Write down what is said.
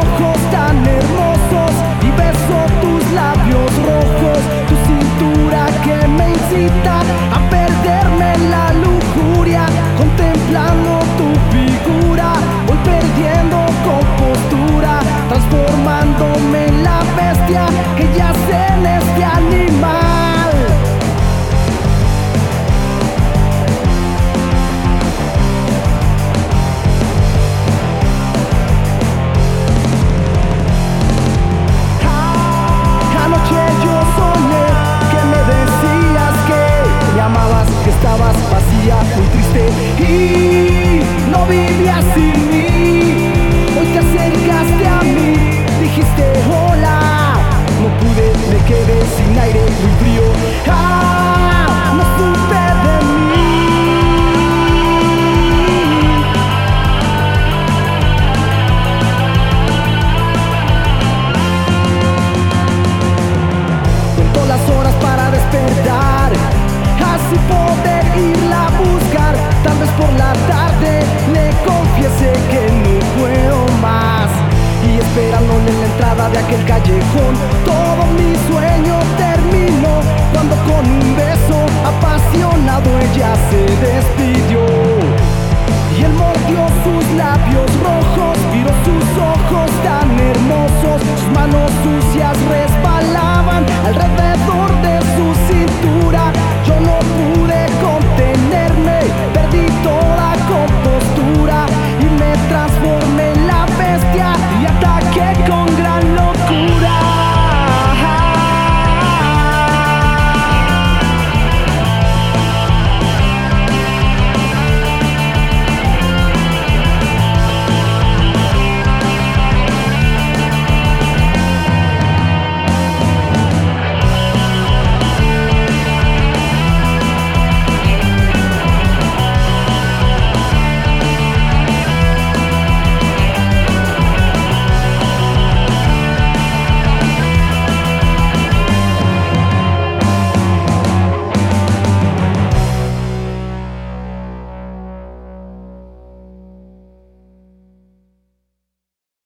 ojos tan hermosos y beso tus labios rojos, tu cintura que me incita. estabas vacía, muy triste y no vivías sin mí. en la entrada de aquel callejón. Todo mi sueño terminó cuando con un